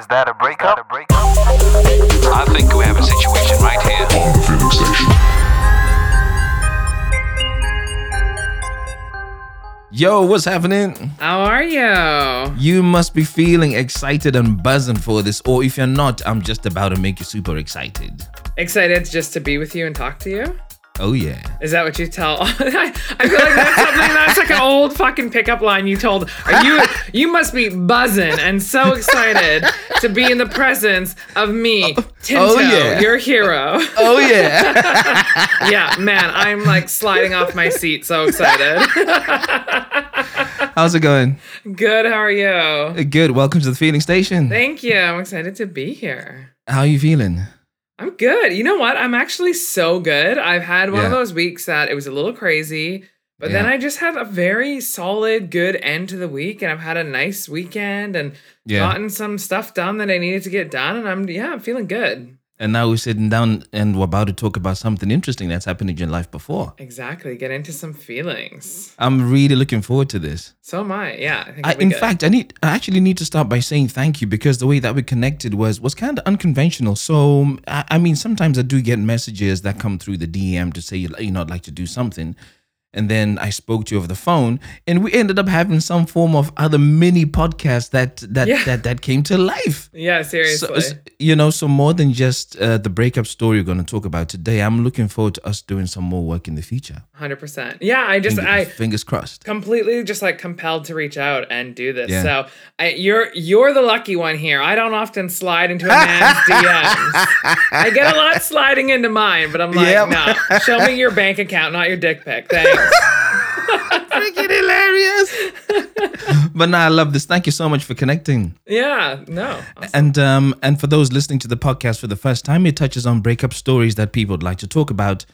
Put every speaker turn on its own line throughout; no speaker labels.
Is that a breakup? a breakup?
I think we have a situation right here.
on the Feeling Station.
Yo, what's happening?
How are you?
You must be feeling excited and buzzing for this, or if you're not, I'm just about to make you super excited.
Excited just to be with you and talk to you?
Oh, yeah.
Is that what you tell? I feel like that's something that's like an old fucking pickup line you told. Are you you must be buzzing and so excited to be in the presence of me, oh, Tinto,
oh, yeah.
your hero.
Oh, yeah.
Yeah, man, I'm like sliding off my seat, so excited.
How's it going?
Good, how are you?
Good. Welcome to the feeling station.
Thank you. I'm excited to be here.
How are you feeling?
I'm good. You know what? I'm actually so good. I've had one of those weeks that it was a little crazy, but then I just had a very solid, good end to the week, and I've had a nice weekend and
Yeah.
gotten some stuff done that I needed to get done, and I'm yeah, I'm feeling good.
And now we're sitting down and we're about to talk about something interesting that's happened in your life before.
Exactly. Get into some feelings.
I'm really looking forward to this.
So am I. Yeah. I
I, in
good.
fact, I need. I actually need to start by saying thank you because the way that we connected was was kind of unconventional. So I, I mean, sometimes I do get messages that come through the DM to say you you know I'd like to do something, and then I spoke to you over the phone, and we ended up having some form of other mini podcast that that
Yeah.
that that came to life.
yeah, seriously.
s- you know, so more than just uh, the breakup story we're going to talk about today, I'm looking forward to us doing some more work in the future.
Hundred percent. Yeah, I just
Fingers,
I
fingers crossed.
completely just like compelled to reach out and do this.
Yeah.
So I, you're you're the lucky one here. I don't often slide into a man's DMs. I get a lot sliding into mine, but I'm like,
Yep.
no, show me your bank account, not your dick pic. Thanks.
Freaking hilarious. but now I love this. Thank you so much for connecting.
yeah, no. Awesome.
And um and for those listening to the podcast for the first time, it touches on breakup stories that people would like to talk about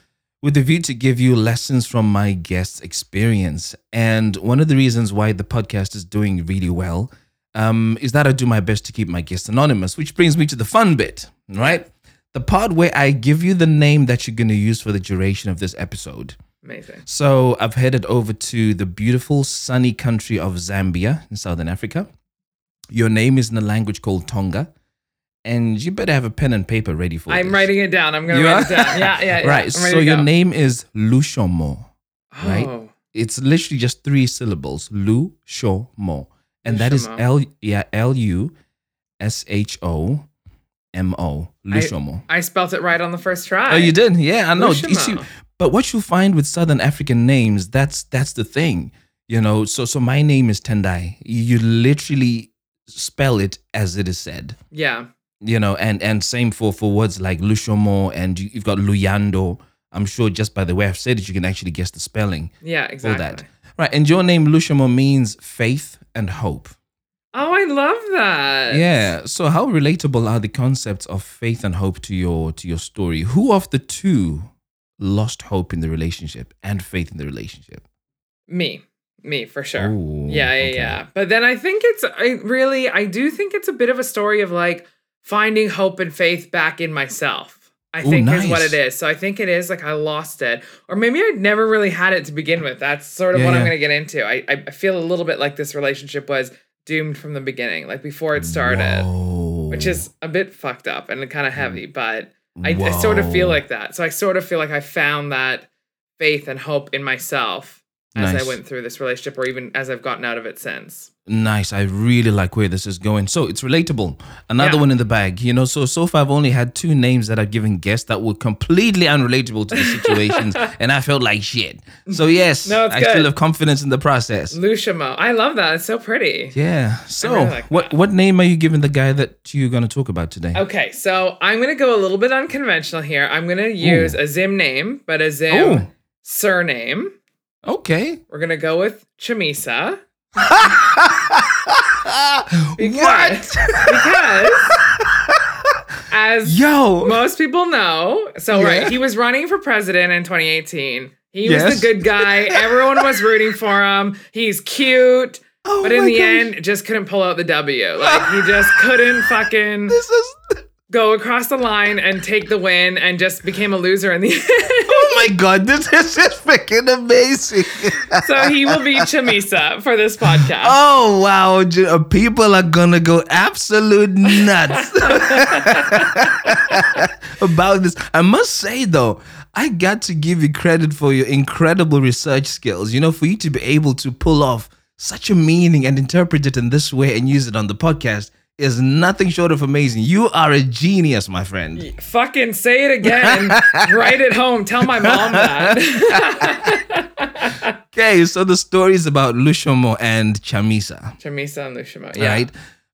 with the view to give you lessons from my guest's experience. And one of the reasons why the podcast is doing really well um, is that I do my best to keep my guests anonymous, which brings me to the fun bit, right? The part where I give you the name that you're going to use for the duration of this episode.
Amazing.
So I've headed over to the beautiful sunny country of Zambia in Southern Africa. Your name is in a language called Tonga. And you better have a pen and paper ready for this.
I'm
this.
writing it down. I'm gonna write
are?
it down. Yeah, yeah, yeah.
right. So your name is Lushomo. Oh. right?
Oh,
It's literally just three syllables. Lushomo. And that is. L yeah, L U S H O M O. Lushomo.
I spelt it right on the first try.
Oh, you did? Yeah, I know. You. But what you find with Southern African names, that's that's the thing. You know, so so my name is Tendai. You literally spell it as it is said.
Yeah.
You know, and and same for for words like Lushomo and you, you've got Luyando. I'm sure just by the way I've said it, you can actually guess the spelling
Yeah.
for
Exactly.
that. Right, and your name Lushomo means faith and hope.
Oh, I love that.
Yeah. So how relatable are the concepts of faith and hope to your to your story? Who of the two lost hope in the relationship and faith in the relationship?
Me. Me for sure.
Ooh,
yeah, yeah,
okay.
yeah. But then I think it's I really I do think it's a bit of a story of like finding hope and faith back in myself. I
Ooh,
think is what it is. So I think it is like I lost it, or maybe I never really had it to begin with. That's sort of
Yeah,
what I'm going to get into. I I I feel a little bit like this relationship was doomed from the beginning, like before it started,
Whoa.
which is a bit fucked up and kind of heavy. Mm. But I, I sort of feel like that. So I sort of feel like I found that faith and hope in myself as
Nice.
I went through this relationship, or even as I've gotten out of it since.
Nice. I really like where this is going. So it's relatable. Another
Yeah.
one in the bag. You know, so so far I've only had two names that I've given guests that were completely unrelatable to the situations, and I felt like shit. So yes,
No,
I still
good.
have confidence in the process.
Lushomo. I love that. It's so pretty.
Yeah. So
really like
what what name are you giving the guy that you're going to talk about today?
Okay, so I'm gonna go a little bit unconventional here. I'm gonna use a Zim name, but a Zim
Oh,
surname.
Okay.
We're gonna go with Chamisa.
what?
Because as
Yo.
most people know, so
Yeah.
right, he was running for president in 2018. He was
Yes.
the good guy. Everyone was rooting for him. He's cute.
Oh
But in the
gosh.
end, just couldn't pull out the W. Like he just couldn't fucking
this is
go across the line and take the win and just became a loser in the end.
Oh my god, this is just freaking amazing.
so he will be Chamisa for this podcast.
Oh wow, uh, people are gonna go absolute nuts about this. I must say though, I got to give you credit for your incredible research skills. You know, for you to be able to pull off such a meaning and interpret it in this way and use it on the podcast is nothing short of amazing. You are a genius, my friend.
Fucking say it again. Write it home. Tell my mom that.
Okay, so the story is about Lushomo and Chamisa.
Chamisa and Lushomo. Yeah.
right?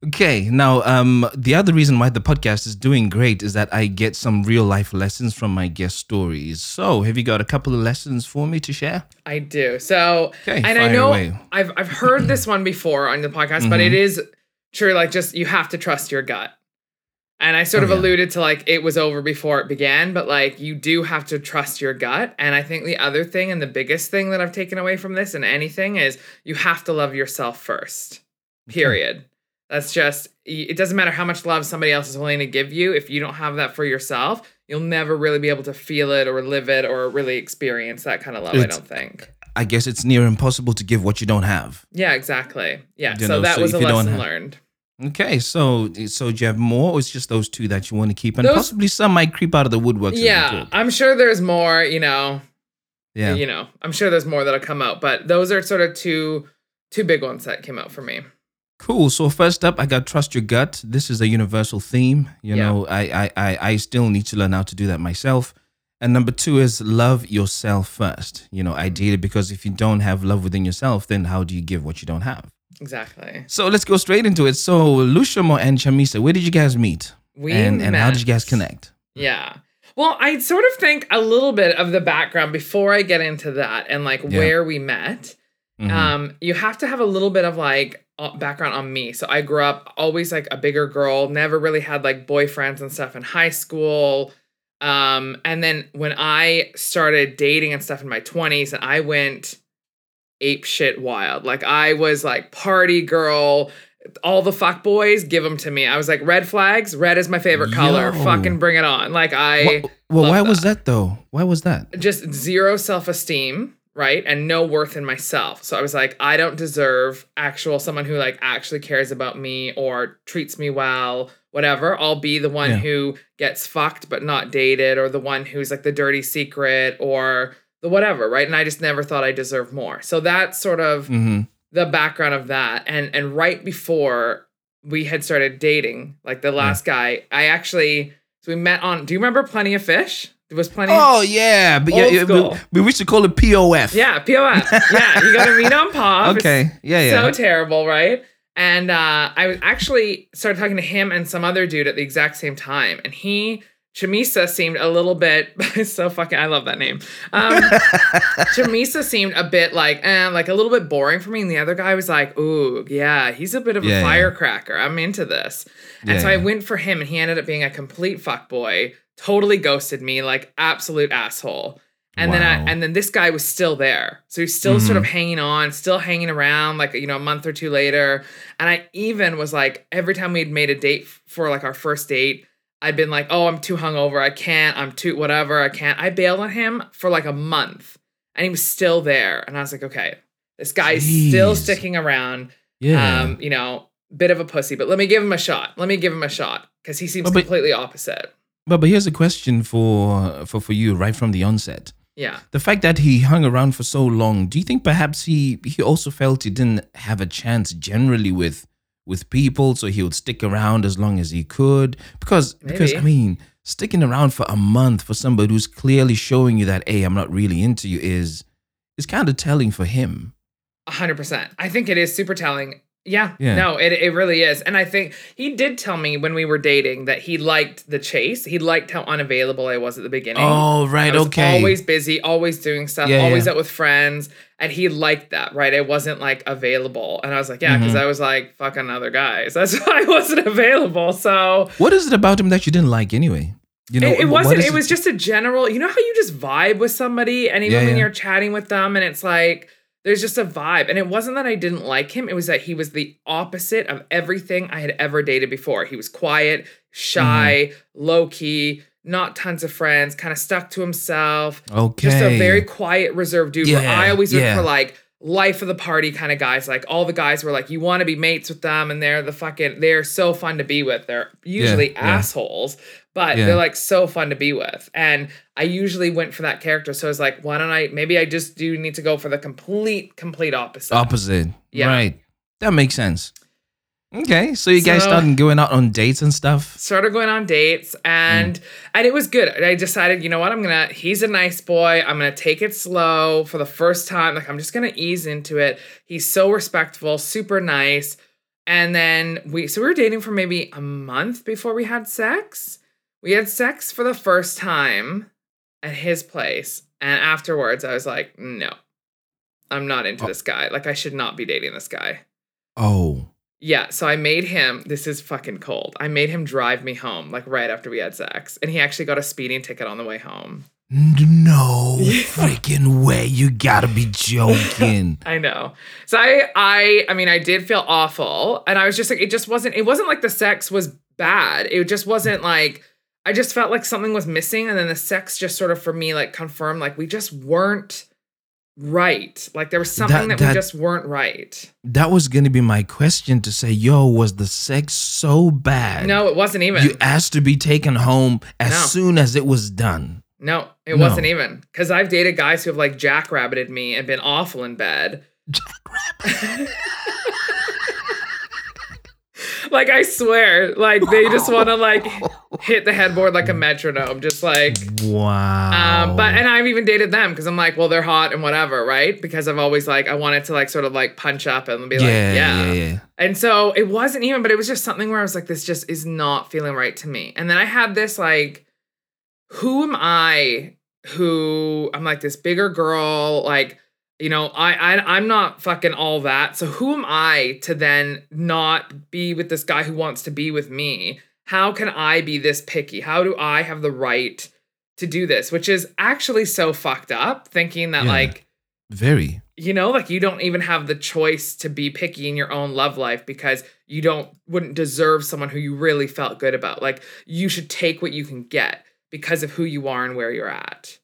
Okay, now um, the other reason why the podcast is doing great is that I get some real life lessons from my guest stories. So, have you got a couple of lessons for me to share?
I do. So,
Okay,
and I know
away.
I've I've heard this one before on the podcast, but
Mm-hmm.
it is true. Like, just you have to trust your gut. And I sort
Oh,
of
yeah.
alluded to like it was over before it began, but like you do have to trust your gut. And I think the other thing and the biggest thing that I've taken away from this and anything is you have to love yourself first. Period. That's just it doesn't matter how much love somebody else is willing to give you if you don't have that for yourself, you'll never really be able to feel it or live it or really experience that kind of love, I don't think.
I guess it's near impossible to give what you don't have.
Yeah, exactly. Yeah.
You
so
know,
that
so
was a
if you don't
lesson
have-
learned.
Okay, so so do you have more, or it's just those two that you want to keep, and
Those-
possibly some might creep out of the woodwork.
Yeah. I'm sure there's more, you know,
yeah.
you know, I'm sure there's more that'll come out, but those are sort of two two big ones that came out for me.
Cool. So first up, I got trust your gut. This is a universal theme. You
Yeah.
know, I, I I I still need to learn how to do that myself. And number two is love yourself first. You know, ideally, because if you don't have love within yourself, then how do you give what you don't have?
Exactly.
So let's go straight into it. So Lushomo and Chamisa, where did you guys meet?
We
and and how did you guys connect?
Yeah. Well, I sort of think a little bit of the background before I get into that and like
Yeah.
where we met.
Mhm.
Um, you have to have a little bit of like background on me. So I grew up always like a bigger girl, never really had like boyfriends and stuff in high school. Um, and then when I started dating and stuff in my 20s, and I went ape shit wild. Like I was like party girl. All the fuck boys, give them to me. I was like red flags. Red is my favorite color.
Yo.
Fucking bring it on. Like I
well, why
that
was that though? Why was that?
just zero self esteem, right? And no worth in myself. So I was like, I don't deserve actual someone who like actually cares about me or treats me well, whatever. I'll be the one
Yeah.
who gets fucked but not dated, or the one who's like the dirty secret or the whatever, right? And I just never thought I deserved more. So that's sort of
hmm
the background of that. And and right before we had started dating, like the last guy, I actually so we met on do you remember Plenty of Fish? There was plenty of
Oh yeah, but yeah,
Old
yeah, we, we used to call it POF.
Yeah, POF. Yeah, you gotta meet on POF.
Okay. Yeah. Yeah.
So terrible, right? And uh, I was actually started talking to him and some other dude at the exact same time, and he Chamisa seemed a little bit so fucking. I love that name. Um, Chamisa seemed a bit like, eh, like a little bit boring for me, and the other guy was like, "Ooh, yeah, he's a bit of a
Yeah, yeah.
firecracker. I'm into this." And
Yeah,
so I
yeah.
went for him, and he ended up being a complete fuckboy. Totally ghosted me, like absolute asshole. And then I, and then this guy was still there. So he's still sort of hanging on, still hanging around like you know a month or two later. And I even was like every time we'd made a date for like our first date, I'd been like, "Oh, I'm too hungover. I can't. I'm too whatever. I can't." I bailed on him for like a month. And he was still there. And I was like, "Okay, this guy's still sticking around.
Yeah.
Um, you know, bit of a pussy, but let me give him a shot. Let me give him a shot cuz he seems
but-
completely opposite."
but but here's a question for for for you right from the onset.
Yeah.
The fact that he hung around for so long, do you think perhaps he he also felt he didn't have a chance generally with with people, so he would stick around as long as he could? Because because I mean, sticking around for a month for somebody who's clearly showing you that, hey, I'm not really into you, is is kind of telling for him.
A hundred percent. I think it is super telling. Yeah,
Yeah.
no, it, it really is. And I think he did tell me when we were dating that he liked the chase. He liked how unavailable I was at the beginning.
Oh, right, okay.
always busy, always doing stuff,
Yeah,
always
yeah.
out with friends. And he liked that, right? I wasn't like available. And I was like, yeah, because
Mhm.
I was like fucking other guys. That's why I wasn't available. So
What is it about him that you didn't like anyway? You know,
it, it wasn't.
is
It was just a general. You know how you just vibe with somebody, and even when you're chatting with them, and it's like there's just a vibe. And it wasn't that I didn't like him, it was that he was the opposite of everything I had ever dated before. He was quiet, shy,
Mm-hmm.
low key, not tons of friends, kind of stuck to himself.
Okay.
Just a very quiet, reserved dude. where
Yeah,
I always look
yeah.
for like life of the party kind of guys. Like all the guys were like, you want to be mates with them, and they're the fucking, they're so fun to be with. They're usually
yeah.
assholes, but
Yeah.
they're like so fun to be with. And I usually went for that character. So I was like, why don't I, maybe I just do need to go for the complete, complete opposite.
Opposite.
Yeah.
Right. That makes sense. Okay. So you guys
So-
started going out on dates and stuff?
started going on dates and mm. and it was good i decided you know what i'm gonna he's a nice boy i'm gonna take it slow for the first time like i'm just gonna ease into it he's so respectful super nice and then we so we were dating for maybe a month before we had sex we had sex for the first time at his place and afterwards i was like no i'm not into
Oh.
this guy like i should not be dating this guy
Oh.
Yeah, so I made him, this is fucking cold. I made him drive me home, like right after we had sex. And he actually got a speeding ticket on the way home.
No freaking way. You gotta be joking.
I know. So I I I mean I did feel awful. And I was just like, it just wasn't it wasn't like the sex was bad. It just wasn't like I just felt like something was missing. And then the sex just sort of for me like confirmed like we just weren't right. Like there was something that,
that-
we just weren't right.
that was gonna be my question to say, yo, was the sex so bad?
No, it wasn't even.
You asked to be taken home as
No.
soon as it was done.
No, it
No.
wasn't even. Because I've dated guys who have like jackrabbited me and been awful in bed. Like I swear, like they just want to like hit the headboard like a metronome, just like.
Wow.
Um, but and I've even dated them because I'm like, well, they're hot and whatever, right? Because I've always like I wanted to like sort of like punch up and be like,
yeah,
yeah,
yeah, yeah.
and so it wasn't even, but it was just something where I was like, this just is not feeling right to me. And then I had this like, who am I who I'm like this bigger girl, like, you know, I, I I'm not fucking all that. So who am I to then not be with this guy who wants to be with me? How can I be this picky? How do I have the right to do this? Which is actually so fucked up, thinking that
Yeah.
like
Very.
you know like you don't even have the choice to be picky in your own love life because you don't wouldn't deserve someone who you really felt good about like you should take what you can get because of who you are and where you're at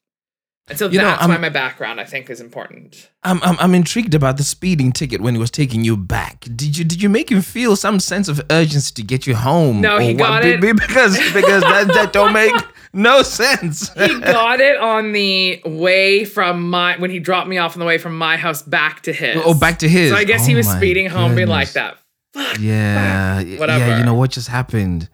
and so
You know,
that's why my background i think is important
I'm, I'm I'm intrigued about the speeding ticket when he was taking you back. Did you did you make him feel some sense of urgency to get you home?
No, he
Or what?
got it.
because because that, that don't make no sense.
he got it on the way from my when he dropped me off on the way from my house back to his
oh, back to his.
so i guess he
Oh
was
my
speeding home being like
goodness.
that
Yeah, y-
Whatever.
yeah. You know what just happened?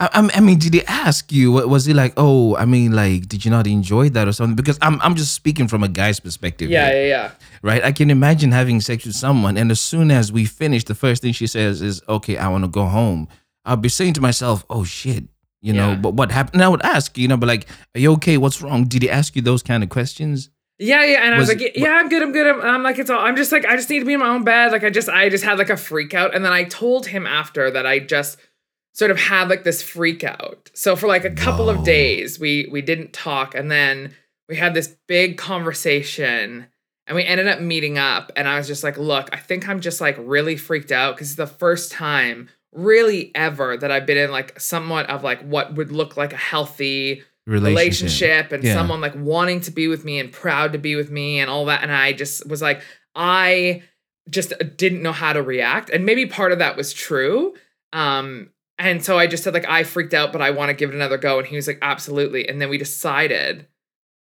I, I'm- mean, did he ask you? Was he like, oh, I mean, like, did you not enjoy that or something? Because I'm I'm just speaking from a guy's perspective.
yeah
here,
yeah yeah
right? I can imagine having sex with someone, and as soon as we finish, the first thing she says is, "Okay, I want to go home." I'll be saying to myself, "Oh shit." You know,
Yeah.
but what happened? And I would ask, you know, but like, are you okay? What's wrong? Did he ask you those kind of questions?
Yeah, yeah, and I was,
Was-
like, yeah, I'm good, I'm good. I'm, I'm like, it's all. I'm just like, I just need to be in my own bed. Like, I just, I just had like a freak out, and then I told him after that I just sort of had like this freak out. So for like a couple
Whoa.
of days, we we didn't talk, and then we had this big conversation, and we ended up meeting up, and I was just like, look, I think I'm just like really freaked out because it's the first time really ever that I've been in like somewhat of like what would look like a healthy relationship and
Yeah.
someone like wanting to be with me and proud to be with me and all that and i just was like i just didn't know how to react and maybe part of that was true um and so i just said like i freaked out but i want to give it another go. And he was like absolutely. And then we decided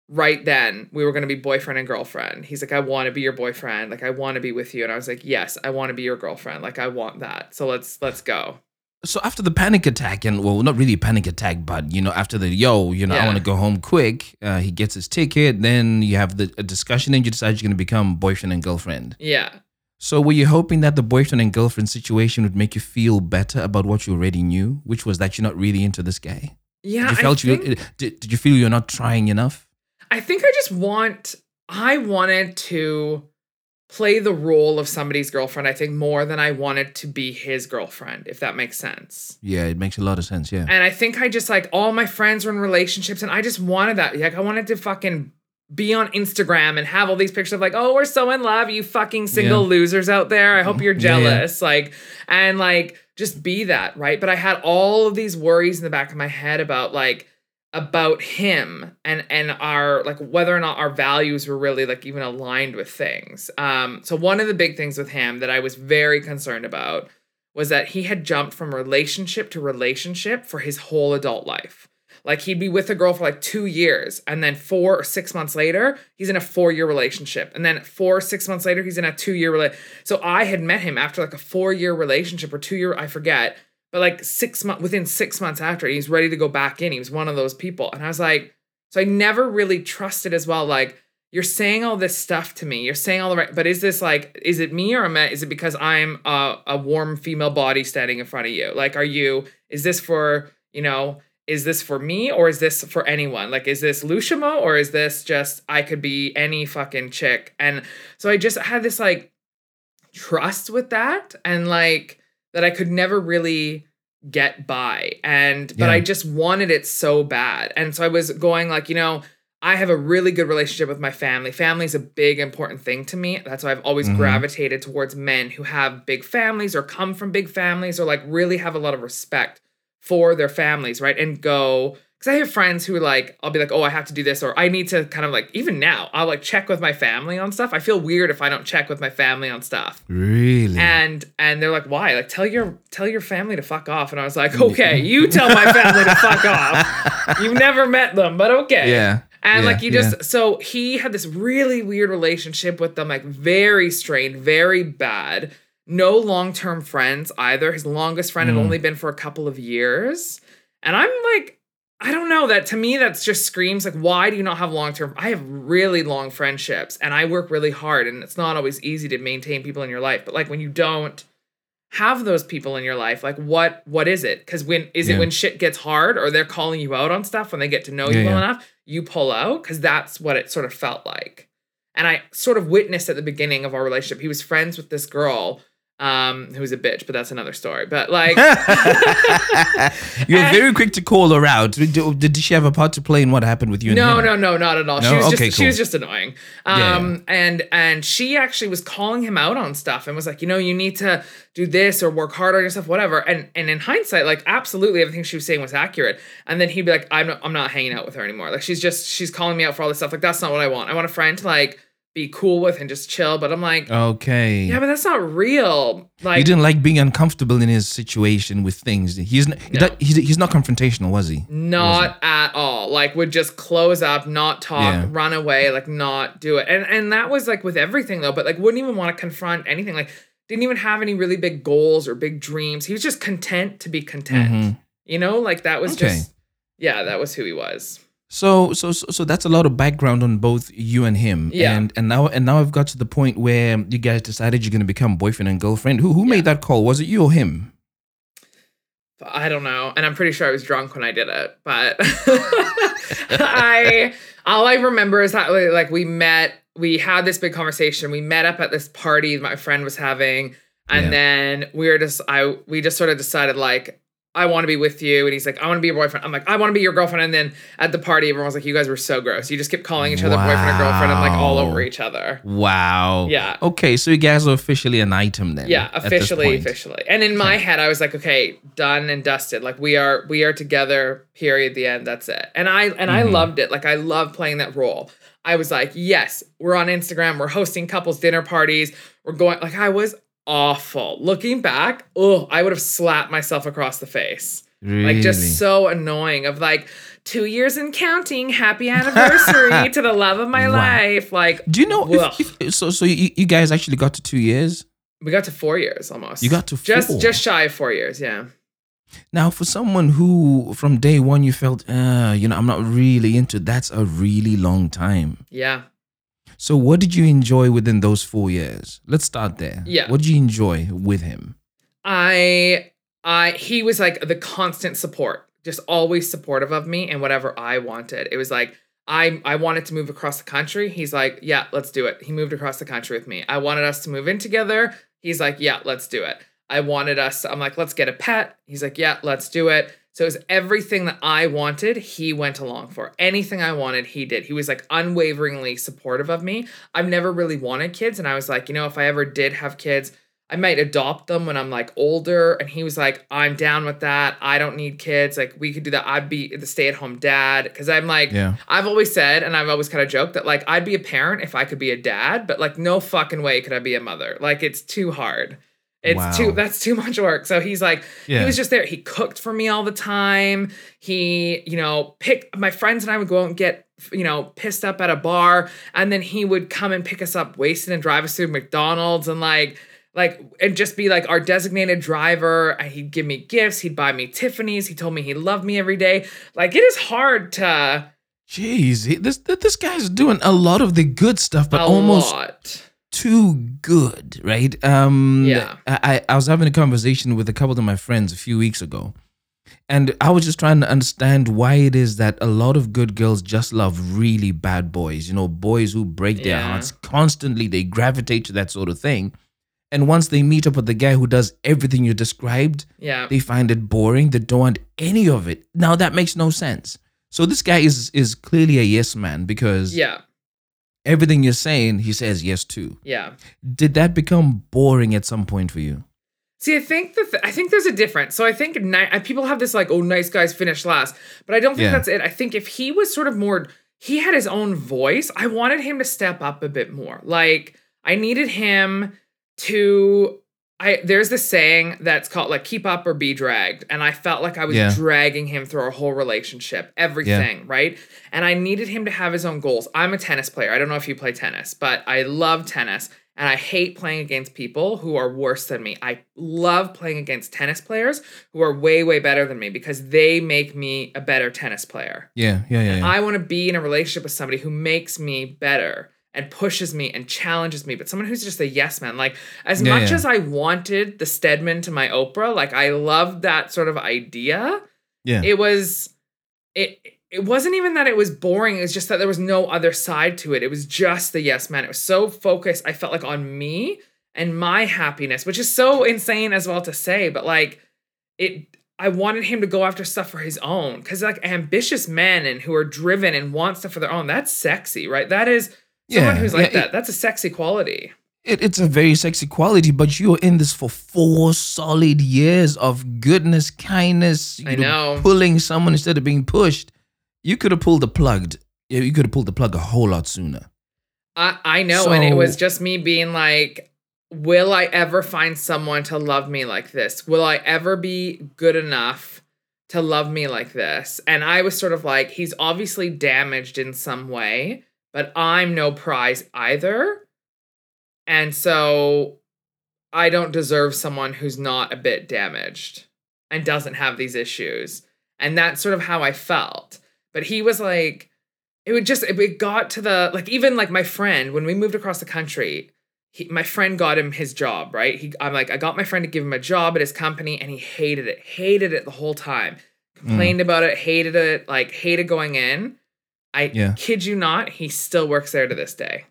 right then we were going to be boyfriend and girlfriend. He's like i want to be your boyfriend. Like i want to be with you. And i was like yes i want to be your girlfriend. Like i want that. So let's let's go.
So after the panic attack, and well, not really a panic attack, but you know, after the yo, you know, I want to go home quick. Uh, he gets his ticket. Then you have the a discussion, and you decide you're going to become boyfriend and girlfriend.
yeah
So were you hoping that the boyfriend and girlfriend situation would make you feel better about what you already knew, which was that you're not really into this guy?
yeah
Did you
I
felt you
think- uh,
did, did you feel you're not trying enough?
I think I just want I wanted to play the role of somebody's girlfriend, I think more than I wanted to be his girlfriend, if that makes sense.
Yeah, it makes a lot of sense. Yeah.
And I think I just like all my friends were in relationships and I just wanted that. Like I wanted to fucking be on Instagram and have all these pictures of like, oh, we're so in love, you fucking single
Yeah.
losers out there. I hope you're
Yeah, yeah.
jealous. Like, and like just be that, right? But I had all of these worries in the back of my head about like about him and and our like whether or not our values were really like even aligned with things. Um so one of the big things with him that I was very concerned about was that he had jumped from relationship to relationship for his whole adult life. Like he'd be with a girl for like two years, and then four or six months later, he's in a four-year relationship, and then four or six months later, he's in a two-year relationship. So I had met him after like a four-year relationship or two-year, I forget, but like six months within six months after, he's ready to go back in. He was one of those people, and I was like, so I never really trusted as well. Like you're saying all this stuff to me, you're saying all the right, but is this like, is it me or am I, is it because I'm a, a warm female body standing in front of you? Like, are you? Is this for you know? Is this for me or is this for anyone? Like, is this Lushomo or is this just I could be any fucking chick? And so I just had this like trust with that and like that I could never really get by. And but
Yeah.
I just wanted it so bad. And so I was going like, you know, I have a really good relationship with my family. Family is a big important thing to me. That's why I've always
Mhm.
gravitated towards men who have big families or come from big families or like really have a lot of respect for their families, right? And go because I have friends who like I'll be like, oh, I have to do this, or I need to kind of like even now I'll like check with my family on stuff. I feel weird if I don't check with my family on stuff.
Really?
And and they're like, why? Like tell your tell your family to fuck off. And I was like, okay, you tell my family to fuck off. You've never met them, but okay.
yeah.
And
Yeah,
like you
yeah.
just so he had this really weird relationship with them, like very strained, very bad. No long-term friends either. His longest friend
Mm.
had only been for a couple of years. And I'm like, I don't know. That to me, that's just screams like, why do you not have long-term? I have really long friendships and I work really hard, and it's not always easy to maintain people in your life. But like when you don't have those people in your life, like what what is it? Because when is
Yeah.
it when shit gets hard or they're calling you out on stuff when they get to know
Yeah,
you well
yeah.
enough, you pull out because that's what it sort of felt like. And I sort of witnessed at the beginning of our relationship. He was friends with this girl um, who was a bitch, but that's another story. But like,
you were very quick to call her out. Did, did she have a part to play in what happened with you?
no, no, no, not at all. she was
Okay,
just she was just annoying.
Yeah,
Um, and and she actually was calling him out on stuff and was like, you know, you need to do this or work harder on yourself, whatever. And and in hindsight, like absolutely everything she was saying was accurate. And then he'd be like, I'm not, I'm not hanging out with her anymore. Like she's just she's calling me out for all this stuff. Like that's not what I want. I want a friend to like be cool with and just chill. But I'm like,
Okay.
yeah, but that's not real. Like
he didn't like being uncomfortable in his situation with things. He's not,
No.
he's, he's not confrontational, was he?
not at all like would just close up not talk
Yeah.
run away like not do it and and that was like with everything though but like wouldn't even want to confront anything like didn't even have any really big goals or big dreams he was just content to be content
Mhm.
you know like that was
Okay.
just yeah that was who he was
So, so, so, so that's a lot of background on both you and him.
Yeah.
And and now and now I've got to the point where you guys decided you're going to become boyfriend and girlfriend. Who who made that call? Was it you or him?
I don't know, and I'm pretty sure I was drunk when I did it. But I, all I remember is that like we met, we had this big conversation. We met up at this party my friend was having, and
Yeah.
then we were just, I, we just sort of decided like. I want to be with you. And he's like, I want to be your boyfriend. I'm like, I want to be your girlfriend. And then at the party, everyone was like, you guys were so gross. You just kept calling each other boyfriend and girlfriend and like all over each other.
Wow.
Yeah.
Okay, so you guys are officially an item then.
Yeah, officially, officially. And in my head, I was like, okay, done and dusted. Like we are, we are together. Period. The end. That's it. And I and I
Mhm.
loved it. Like I love playing that role. I was like, yes, we're on Instagram. We're hosting couples dinner parties. We're going. Like I was awful. Looking back, oh, I would have slapped myself across the face.
Really?
Like just so annoying. Of like two years and counting. Happy anniversary to the love of my
Wow.
life. Like
Do you know if, if, so? So you, you guys actually got to two years.
we got to four years almost.
You got to
just just shy of four years. Yeah.
Now, for someone who from day one you felt, uh, you know, I'm not really into. That's a really long time.
Yeah.
So, what did you enjoy within those four years? Let's start there.
Yeah.
What did you enjoy with him?
I I he was like the constant support, just always supportive of me and whatever I wanted. It was like I I wanted to move across the country. He's like, "Yeah, let's do it." He moved across the country with me. I wanted us to move in together. He's like, "Yeah, let's do it." I wanted us I'm like, "Let's get a pet." He's like, "Yeah, let's do it." So it was everything that I wanted, he went along for. Anything I wanted, he did. He was like unwaveringly supportive of me. I've never really wanted kids. And I was like, you know, if I ever did have kids, I might adopt them when I'm like older. And he was like, I'm down with that. I don't need kids. Like, we could do that. I'd be the stay at home dad. Cause I'm like,
Yeah.
I've always said, and I've always kind of joked that like I'd be a parent if I could be a dad, but like no fucking way could I be a mother. Like, it's too hard. It's
Wow.
too, that's too much work. So he's like,
Yeah.
he was just there. He cooked for me all the time. He, you know, pick my friends and I would go out and get, you know, pissed up at a bar, and then he would come and pick us up wasted and drive us through McDonald's and like, like, and just be like our designated driver. And he'd give me gifts. He'd buy me Tiffany's. He told me he loved me every day. Like, it is hard to
Jeez, he- this this guy's doing a lot of the good stuff, but
a
almost
lot.
Too good, right? Um,
Yeah.
I, I was having a conversation with a couple of my friends a few weeks ago, and I was just trying to understand why it is that a lot of good girls just love really bad boys. You know, boys who break their
Yeah.
hearts constantly. They gravitate to that sort of thing, and once they meet up with the guy who does everything you described,
Yeah.
they find it boring. They don't want any of it. Now that makes no sense. So this guy is is clearly a yes man because
Yeah.
Everything you're saying, he says yes to.
Yeah.
Did that become boring at some point for you?
See, I think the th- I think there's a difference. So I think ni- people have this like, oh, nice guys finish last, but I don't think
Yeah.
that's it. I think if he was sort of more, he had his own voice. I wanted him to step up a bit more. Like I needed him to. I there's this saying that's called like keep up or be dragged, and I felt like I was
Yeah.
dragging him through our whole relationship, everything, right? And I needed him to have his own goals. I'm a tennis player. I don't know if you play tennis, but I love tennis. And I hate playing against people who are worse than me. I love playing against tennis players who are way, way better than me because they make me a better tennis player.
Yeah, yeah, yeah. yeah.
I want to be in a relationship with somebody who makes me better and pushes me and challenges me, but someone who's just a yes man. Like, as
Yeah,
much
yeah.
as I wanted the Stedman to my Oprah, like, I loved that sort of idea
yeah.
it was it it wasn't even that it was boring it was just that there was no other side to it it was just the yes man it was so focused i felt like on me and my happiness which is so insane as well to say but like it i wanted him to go after stuff for his own because like ambitious men and who are driven and want stuff for their own that's sexy right that is someone
Yeah,
who's like
yeah, it-
that that's a sexy quality
it, it's a very sexy quality, but you're in this for four solid years of goodness, kindness. You
I know.
Pulling someone instead of being pushed. You could have pulled the plug. Yeah, you could have pulled the plug a whole lot sooner.
I, I know, and it was just me being like, will I ever find someone to love me like this? Will I ever be good enough to love me like this? And I was sort of like, he's obviously damaged in some way, but I'm no prize either. And so I don't deserve someone who's not a bit damaged and doesn't have these issues. And that's sort of how I felt. But he was like, it would just it got to the like even like my friend when we moved across the country he, my friend got him his job right he i'm like i got my friend to give him a job at his company and he hated it hated it the whole time mm. complained about it hated it like hated going in i
Yeah.
kid you not he still works there to this day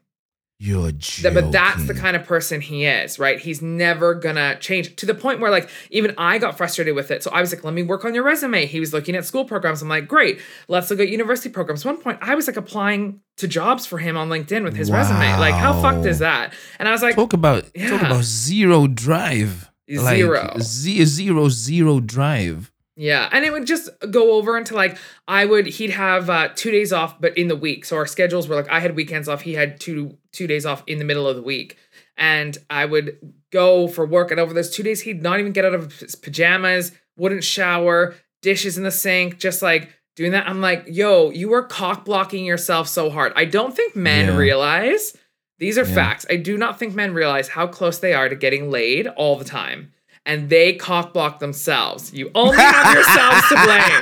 You're joking.
but that's the kind of person he is, right? He's never gonna change to the point where, like, even I got frustrated with it. So I was like, let me work on your resume. He was looking at school programs. I'm like, great, let's look at university programs. One point, I was like applying to jobs for him on LinkedIn with his resume. Like, how fucked is that? And I was like,
talk about talk about zero drive.
Zero.
Like, z- zero zero drive.
Yeah, and it would just go over into like I would he'd have uh, two days off, but in the week. So our schedules were like I had weekends off, he had two two days off in the middle of the week, and I would go for work. And over those two days, he'd not even get out of his pajamas, wouldn't shower, dishes in the sink, just like doing that. I'm like, yo, you are cock blocking yourself so hard. I don't think men
Yeah.
realize these are
Yeah.
facts. I do not think men realize how close they are to getting laid all the time. And they cock block themselves. You only have yourselves to blame.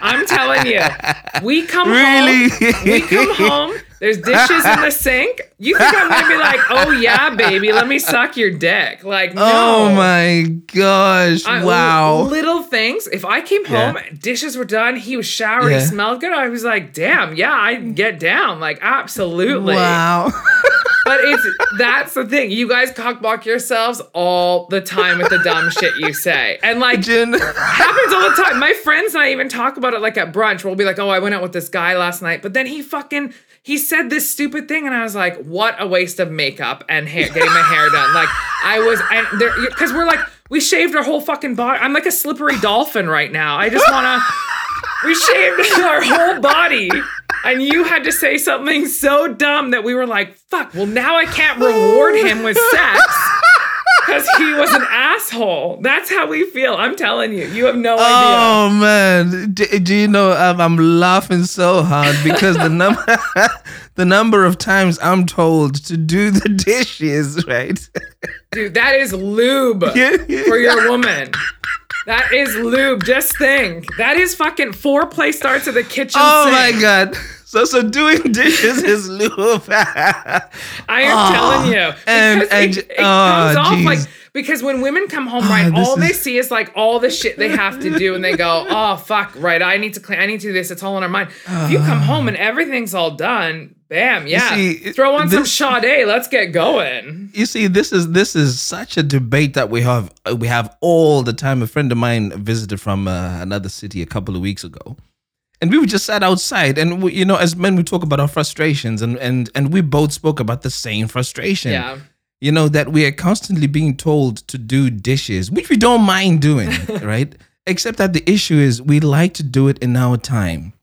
I'm telling you. We come
Really?
home. We come home. There's dishes in the sink. You think I'm gonna be like, oh yeah, baby, let me suck your dick? Like, no.
Oh my gosh!
I-
wow.
Little things. If I came
Yeah.
home, dishes were done, he was showered,
Yeah.
he smelled good. I was like, damn, yeah, I get down. Like, absolutely.
Wow.
but it's that's the thing. You guys cockblock yourselves all the time with the dumb shit you say. And like
Jen,
happens all the time. My friends and I even talk about it like at brunch. We'll be like, "Oh, I went out with this guy last night," but then he fucking he said this stupid thing, and I was like, "What a waste of makeup and hair, getting my hair done." Like I was, and there because we're like we shaved our whole fucking body. I'm like a slippery dolphin right now. I just wanna. We shaved our whole body. And you had to say something so dumb that we were like, fuck, well, now I can't reward him with sex because he was an asshole. That's how we feel. I'm telling you. You have no oh, idea.
Oh man, do, do you know I'm, I'm laughing so hard because the number the number of times I'm told to do the dishes, right?
Dude, that is lube
Yeah, yeah.
for your woman. That is lube. Just think. That is fucking foreplay starts at the kitchen
Oh
sink.
my god. So so doing dishes is lube.
I am
Oh,
telling you.
and-
Because
and-
it, it
oh,
comes ah, off
jeez.
like because when women come home,
Oh,
right, all they see is like all the shit they have to do, and they go, "Oh fuck, right, I need to clean, I need to do this." It's all in our mind. if you come home and everything's all done, bam, yeah,
see,
throw on
this-
some Sade, let's get going.
You see, this is this is such a debate that we have uh, we have all the time. A friend of mine visited from uh, another city a couple of weeks ago, and we were just sat outside, and we, you know, as men, we talk about our frustrations, and and and we both spoke about the same frustration.
Yeah,
You know that we are constantly being told to do dishes, which we don't mind doing, right? Except that the issue is we like to do it in our time.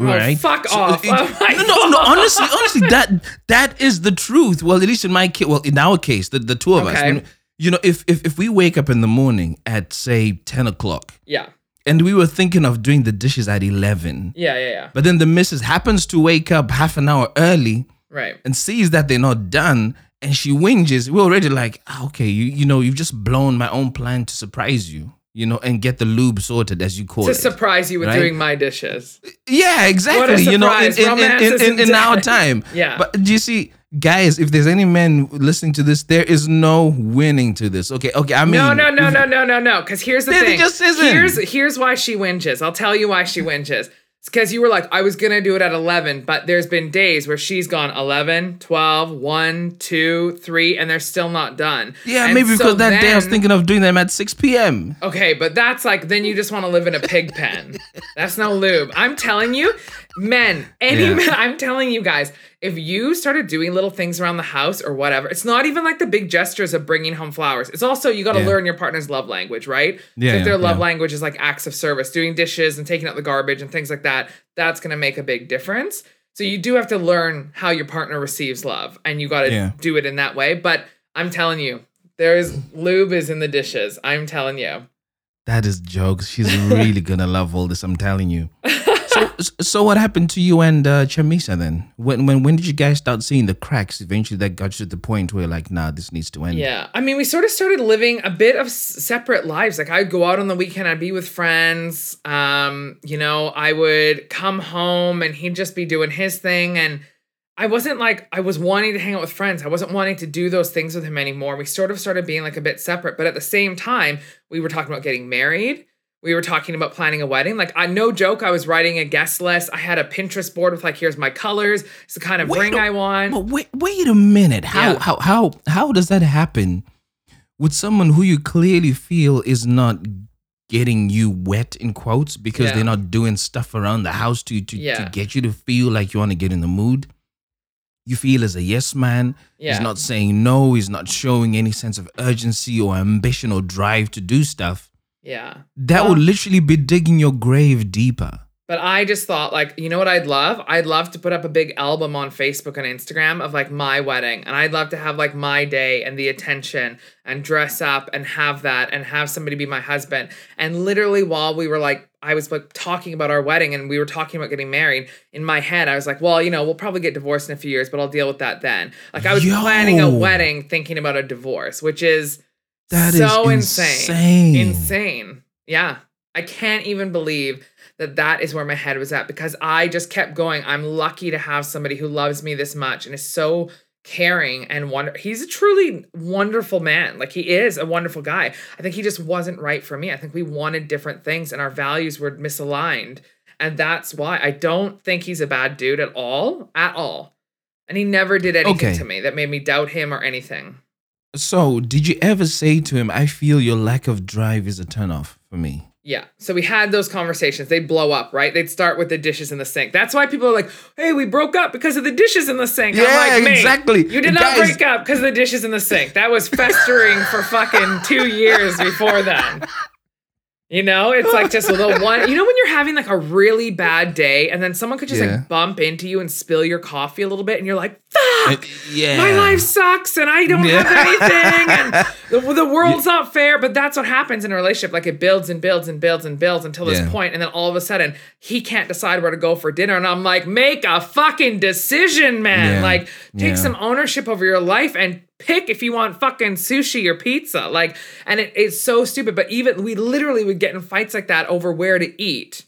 Oh, fuck off.
Oh it-
Oh
no, no, no. Honestly, honestly, that that is the truth. Well, at least in my case, well, in our case, the, the two of us,
Okay.
when- you know, if, if if we wake up in the morning at say ten o'clock
yeah,
and we were thinking of doing the dishes at eleven,
yeah, yeah, yeah.
but then the missus happens to wake up half an hour early
Right.
and sees that they're not done, and she whinges, we're already like, ah, okay, you you know, you've just blown my own plan to surprise you, you know, and get the lube sorted as you call
To
it.
To surprise you with
right?
doing my dishes.
Yeah, exactly. You know, in, in, in, in, our time.
Yeah.
But do you see, guys, if there's any men listening to this, there is no winning to this. Okay, okay. I mean,
No, no, no, no, no, no, no. Because here's the thing.
just isn't.
Here's here's why she whinges. I'll tell you why she whinges. It's because you were like, I was gonna do it at 11, but there's been days where she's gone 11, 12, 1, 2, 3, and they're still not done.
Yeah,
And
maybe
so
because that day I was thinking of doing them at 6 p.m.
Okay, but that's like then you just want to live in a pig pen. That's no lube. I'm telling you, men, any
Yeah.
men, I'm telling you guys, if you started doing little things around the house or whatever, it's not even like the big gestures of bringing home flowers. It's also you got to
Yeah.
learn your partner's love language, right?
Yeah,
So if their love
yeah.
language is like acts of service, doing dishes and taking out the garbage and things like that, that's going to make a big difference. So you do have to learn how your partner receives love and you got to
Yeah.
do it in that way, but I'm telling you, there's lube is in the dishes. I'm telling you.
That is jokes. She's really gonna love all this. I'm telling you. So, so what happened to you and uh, Chamisa then? When, when, when did you guys start seeing the cracks? Eventually, that got you to the point where like, nah, this needs to end.
Yeah. I mean, we sort of started living a bit of separate lives. Like I'd go out on the weekend, I'd be with friends. Um, you know, I would come home and he'd just be doing his thing and I wasn't like I was wanting to hang out with friends. I wasn't wanting to do those things with him anymore. We sort of started being like a bit separate, but at the same time, we were talking about getting married. We were talking about planning a wedding. Like I no joke, I was writing a guest list. I had a Pinterest board with like here's my colors. It's the kind of
Wait,
ring
no,
I want.
But wait, wait a minute. How
Yeah.
how how how does that happen with someone who you clearly feel is not getting you wet in quotes because
Yeah.
they're not doing stuff around the house to to,
Yeah.
to get you to feel like you want to get in the mood? You feel as a yes man.
Yeah.
He's not saying no. He's not showing any sense of urgency or ambition or drive to do stuff.
Yeah.
That
Well-
would literally be digging your grave deeper.
But I just thought, like, you know what I'd love? I'd love to put up a big album on Facebook and Instagram of like my wedding. And I'd love to have like my day and the attention and dress up and have that and have somebody be my husband. And literally, while we were like, I was like talking about our wedding and we were talking about getting married, in my head, I was like, well, you know, we'll probably get divorced in a few years, but I'll deal with that then. Like, I was
Yo.
planning a wedding thinking about a divorce, which is
That is
so
insane.
insane. Yeah. I can't even believe that that is where my head was at because I just kept going. I'm lucky to have somebody who loves me this much and is so caring and wonder. He's a truly wonderful man. Like he is a wonderful guy. I think he just wasn't right for me. I think we wanted different things and our values were misaligned. And that's why I don't think he's a bad dude at all, at all. And he never did anything
Okay.
to me that made me doubt him or anything.
So, did you ever say to him, I feel your lack of drive is a turnoff for me?
Yeah. So we had those conversations. They'd blow up, right? They'd start with the dishes in the sink. That's why people are like, hey, we broke up because of the dishes in the sink. I'm
Yeah,
like, "Mate,
exactly.
You did not
Guys-
break up because of the dishes in the sink. That was festering for fucking two years before then. You know, it's like just a little one. You know, when you're having like a really bad day and then someone could just
Yeah.
like bump into you and spill your coffee a little bit and you're like, fuck.
yeah.
My life sucks and I don't
Yeah.
have anything and the, the world's not fair. But that's what happens in a relationship. Like it builds and builds and builds and builds until this
Yeah.
point, And then all of a sudden he can't decide where to go for dinner. And I'm like, make a fucking decision, man.
Yeah.
Like take
Yeah.
some ownership over your life and pick if you want fucking sushi or pizza. Like, and it, it's so stupid. But even we literally would get in fights like that over where to eat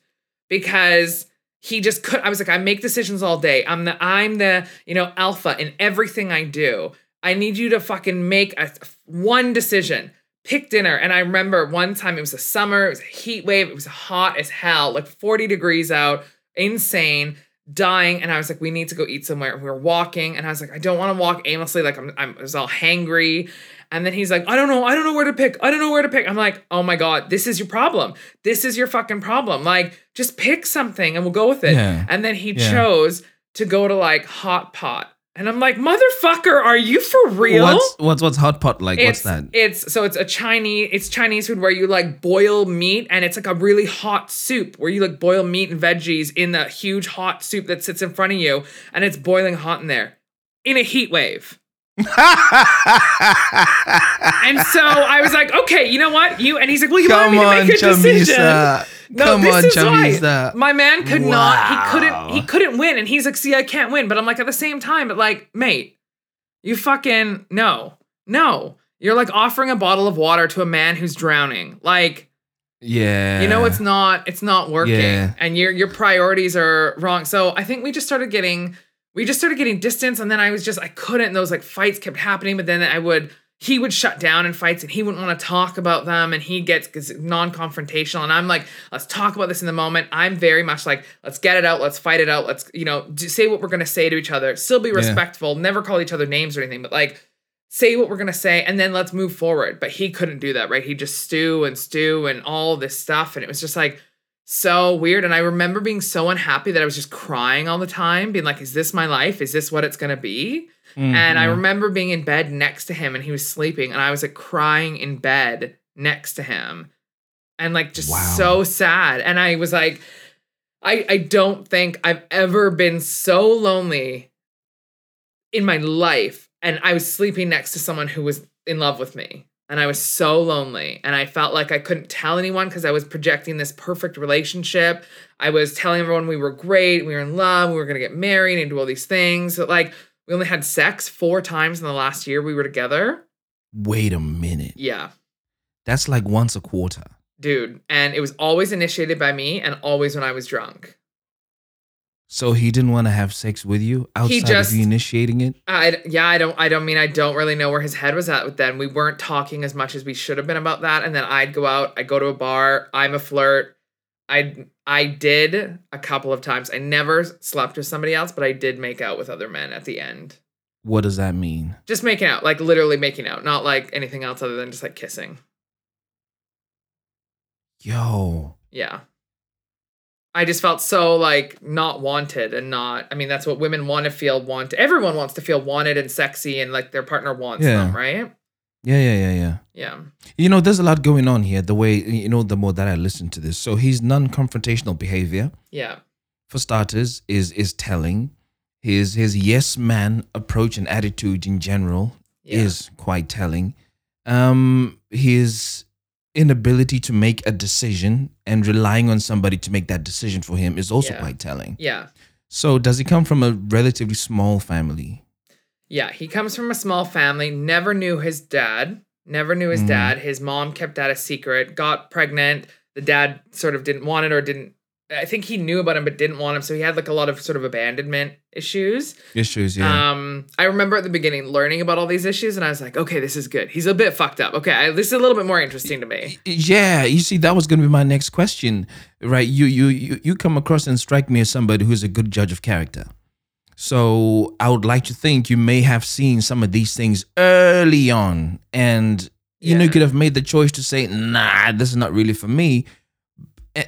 because he just could I was like I make decisions all day. I'm the I'm the, you know, alpha in everything I do. I need you to fucking make a one decision. Pick dinner. And I remember one time it was a summer, it was a heat wave, it was hot as hell, like 40 degrees out, insane, dying. And I was like, we need to go eat somewhere. We were walking, and I was like, I don't want to walk aimlessly, like I'm, I'm I was all hangry. And then he's like, I don't know, I don't know where to pick. I don't know where to pick. I'm like, oh my God, this is your problem. This is your fucking problem. Like, just pick something and we'll go with it.
Yeah.
And then he
Yeah.
chose to go to like hot pot. And I'm like, motherfucker, are you for real?
What's, what's what's hot pot like? what's that?
It's so it's a Chinese it's Chinese food where you like boil meat and it's like a really hot soup where you like boil meat and veggies in the huge hot soup that sits in front of you and it's boiling hot in there in a heat wave. And so I was like, okay, you know what? You and he's like, well, you
Come
want me to
on,
make a decision. No,
Come
this
on,
is why. My man could not. He couldn't. He couldn't win, and he's like, "See, I can't win." But I'm like, at the same time, but like, mate, you fucking no, no. You're like offering a bottle of water to a man who's drowning. Like,
Yeah.
you know, it's not. It's not working,
Yeah.
and your your priorities are wrong. So I think we just started getting. We just started getting distance, and then I was just I couldn't. And those like fights kept happening, but then I would he would shut down in fights and he wouldn't want to talk about them and he gets non-confrontational and i'm like let's talk about this in the moment. I'm very much like let's get it out let's fight it out let's you know do, say what we're going to say to each other still be respectful never call each other names or anything but like say what we're going to say and then let's move forward. But he couldn't do that right? He just stew and stew and all this stuff and it was just like so weird and i remember being so unhappy that i was just crying all the time being like is this my life is this what it's going to be and I
Mhm.
remember being in bed next to him and he was sleeping and I was like crying in bed next to him and like just
Wow.
so sad. And I was like, I, I don't think I've ever been so lonely in my life. And I was sleeping next to someone who was in love with me. And I was so lonely. And I felt like I couldn't tell anyone because I was projecting this perfect relationship. I was telling everyone we were great, we were in love, we were gonna get married and do all these things. But like we only had sex four times in the last year we were together.
Wait a minute.
Yeah,
That's like once a quarter.
dude. And it was always initiated by me and always when I was drunk.
So he didn't want to have sex with you outside
just-
of you initiating it?
I yeah, I don't I don't mean I don't really know where his head was at with then. We weren't talking as much as we should have been about that. And then I'd go out, I'd go to a bar, I'm a flirt. I I did a couple of times. I never slept with somebody else, but I did make out with other men at the end.
What does that mean?
Just making out, like literally making out, not like anything else other than just like kissing.
Yo.
Yeah. I just felt so like not wanted and not I mean that's what women want to feel wanted. Everyone wants to feel wanted and sexy and like their partner wants
Yeah.
them, right?
Yeah, yeah, yeah, yeah.
Yeah.
You know, there's a lot going on here. The way, you know, the more that I listen to this. So his non-confrontational behavior,
Yeah.
for starters, is is telling. His his yes man approach and attitude in general
Yeah.
is quite telling. Um, his inability to make a decision and relying on somebody to make that decision for him is also
Yeah.
quite telling.
Yeah.
So, does he come from a relatively small family?
Yeah. He comes from a small family, never knew his dad, never knew his
Mm.
dad. His mom kept that a secret, got pregnant. The dad sort of didn't want it or didn't I think he knew about him but didn't want him. So he had like a lot of sort of abandonment issues.
Issues, yeah.
Um, I remember at the beginning learning about all these issues, and I was like, okay, this is good. He's a bit fucked up. Okay, I, this is a little bit more interesting to me.
Yeah, you see, that was going to be my next question, right? You, you, you, you come across and strike me as somebody who's a good judge of character. So I would like to think you may have seen some of these things early on, and you know you could have made the choice to say, "Nah, this is not really for me,"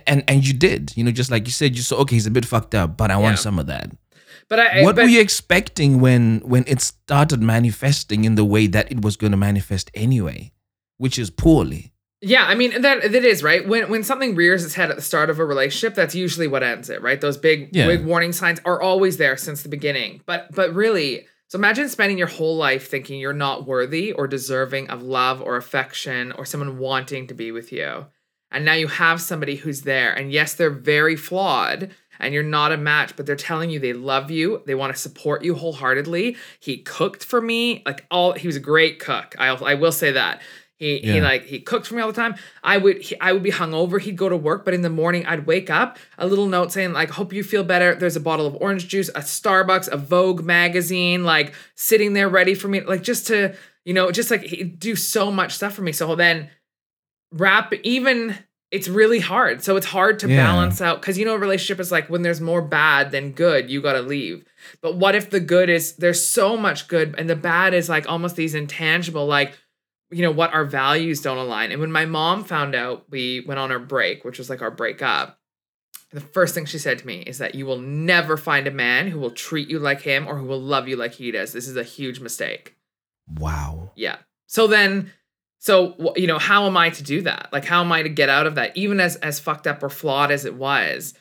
and and you did. You know, just like you said, you saw, okay, he's a bit fucked up, but I want
Yeah.
some of that.
But I
what
but,
were you expecting when when it started manifesting in the way that it was going to manifest anyway, which is poorly?
Yeah, I mean that that is right. When when something rears its head at the start of a relationship, that's usually what ends it, right? Those big
Yeah.
big warning signs are always there since the beginning. But but really, so imagine spending your whole life thinking you're not worthy or deserving of love or affection or someone wanting to be with you. And now you have somebody who's there. And yes, they're very flawed and you're not a match, but they're telling you they love you, they want to support you wholeheartedly. He cooked for me, like all he was a great cook. I I will say that. He, he like he cooked for me all the time. I would he, I would be hungover. He'd go to work, but in the morning I'd wake up a little note saying like hope you feel better. There's a bottle of orange juice, a Starbucks, a Vogue magazine, like sitting there ready for me, like just to you know just like he'd do so much stuff for me. So then wrap even it's really hard. So it's hard to
Yeah.
balance out because you know a relationship is like when there's more bad than good, you got to leave. But what if the good is there's so much good and the bad is like almost these intangible like you know what our values don't align. And when my mom found out we went on our break, which was like our breakup, the first thing she said to me is that you will never find a man who will treat you like him or who will love you like he does. This is a huge mistake.
Wow.
Yeah. So then, so you know, how am I to do that? Like, how am I to get out of that? Even as as fucked up or flawed as it was,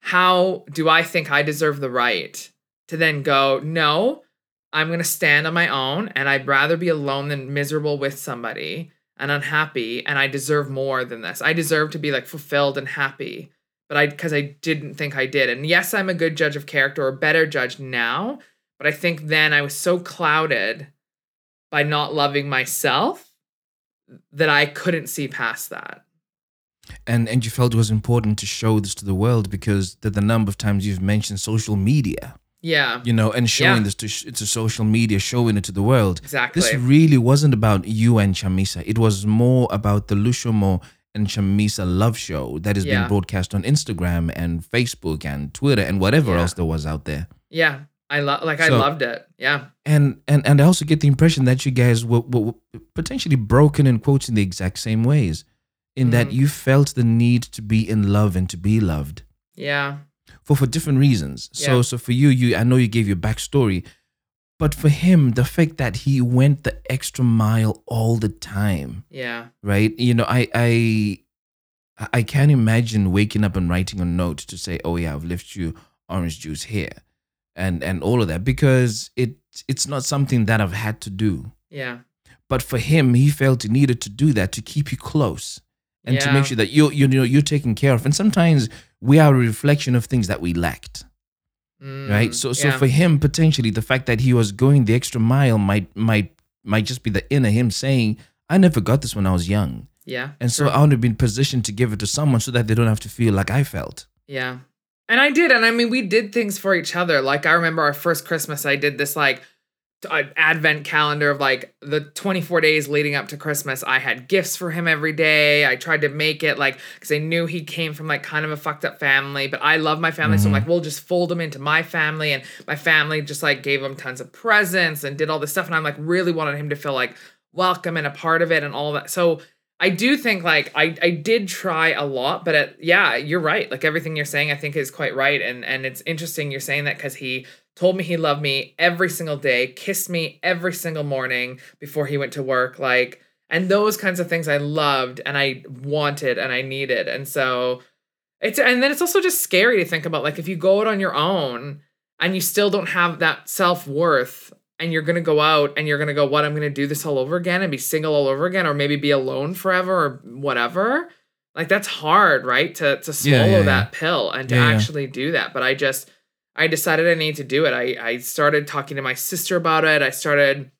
how do I think I deserve the right to then go? No, I'm gonna stand on my own, and I'd rather be alone than miserable with somebody and unhappy. And I deserve more than this. I deserve to be like fulfilled and happy. But I, because I didn't think I did. And yes, I'm a good judge of character or better judge now. But I think then I was so clouded by not loving myself that I couldn't see past that.
And and you felt it was important to show this to the world because the, the number of times you've mentioned social media,
Yeah,
you know, and showing
Yeah.
this to sh- to social media, showing it to the world.
exactly.
This really wasn't about you and Chamisa. It was more about the Lushomo and Chamisa love show that is
Yeah.
being broadcast on Instagram and Facebook and Twitter and whatever
Yeah.
else there was out there.
yeah, I love like I
So-
loved it. Yeah,
And and and I also get the impression that you guys were, were, were potentially broken in quotes in the exact same ways, in that
Mhm.
you felt the need to be in love and to be loved
yeah,
for for different reasons. So so for you, you I know you gave your backstory, but for him, the fact that he went the extra mile all the time,
yeah,
right? You know, I I I can't imagine waking up and writing a note to say, "Oh yeah, I've left you orange juice here," and and all of that because it it's not something that I've had to do.
yeah,
But for him, he felt he needed to do that to keep you close and to make sure that you're you know you're taken care of. And sometimes we are a reflection of things that we lacked right
Mm,
so so
yeah.
for him potentially the fact that he was going the extra mile might might might just be the inner him saying i never got this when i was young
yeah,
and so
sure.
i want to be in position to give it to someone so that they don't have to feel like i felt
Yeah. And I did. And I mean, we did things for each other. Like, I remember our first Christmas, I did this like uh, advent calendar of like the 24 days leading up to Christmas. I had gifts for him every day. I tried to make it like, because I knew he came from like kind of a fucked up family, but I love my family. So I'm like, we'll just fold him into my family. And my family just like gave him tons of presents and did all this stuff. And I'm like, really wanted him to feel like welcome and a part of it and all that. So, I do think like I I did try a lot, but it, yeah, you're right. Like everything you're saying, I think is quite right, and and it's interesting you're saying that because he told me he loved me every single day, kissed me every single morning before he went to work, like and those kinds of things I loved and I wanted and I needed, and so it's and then it's also just scary to think about like if you go out on your own and you still don't have that self worth and you're gonna go out and you're gonna go, what? I'm gonna do this all over again and be single all over again, or maybe be alone forever or whatever. Like that's hard, right? To to
Yeah,
swallow
yeah,
that pill and to
Yeah, yeah.
actually do that. But I just I decided I need to do it. I I started talking to my sister about it. I started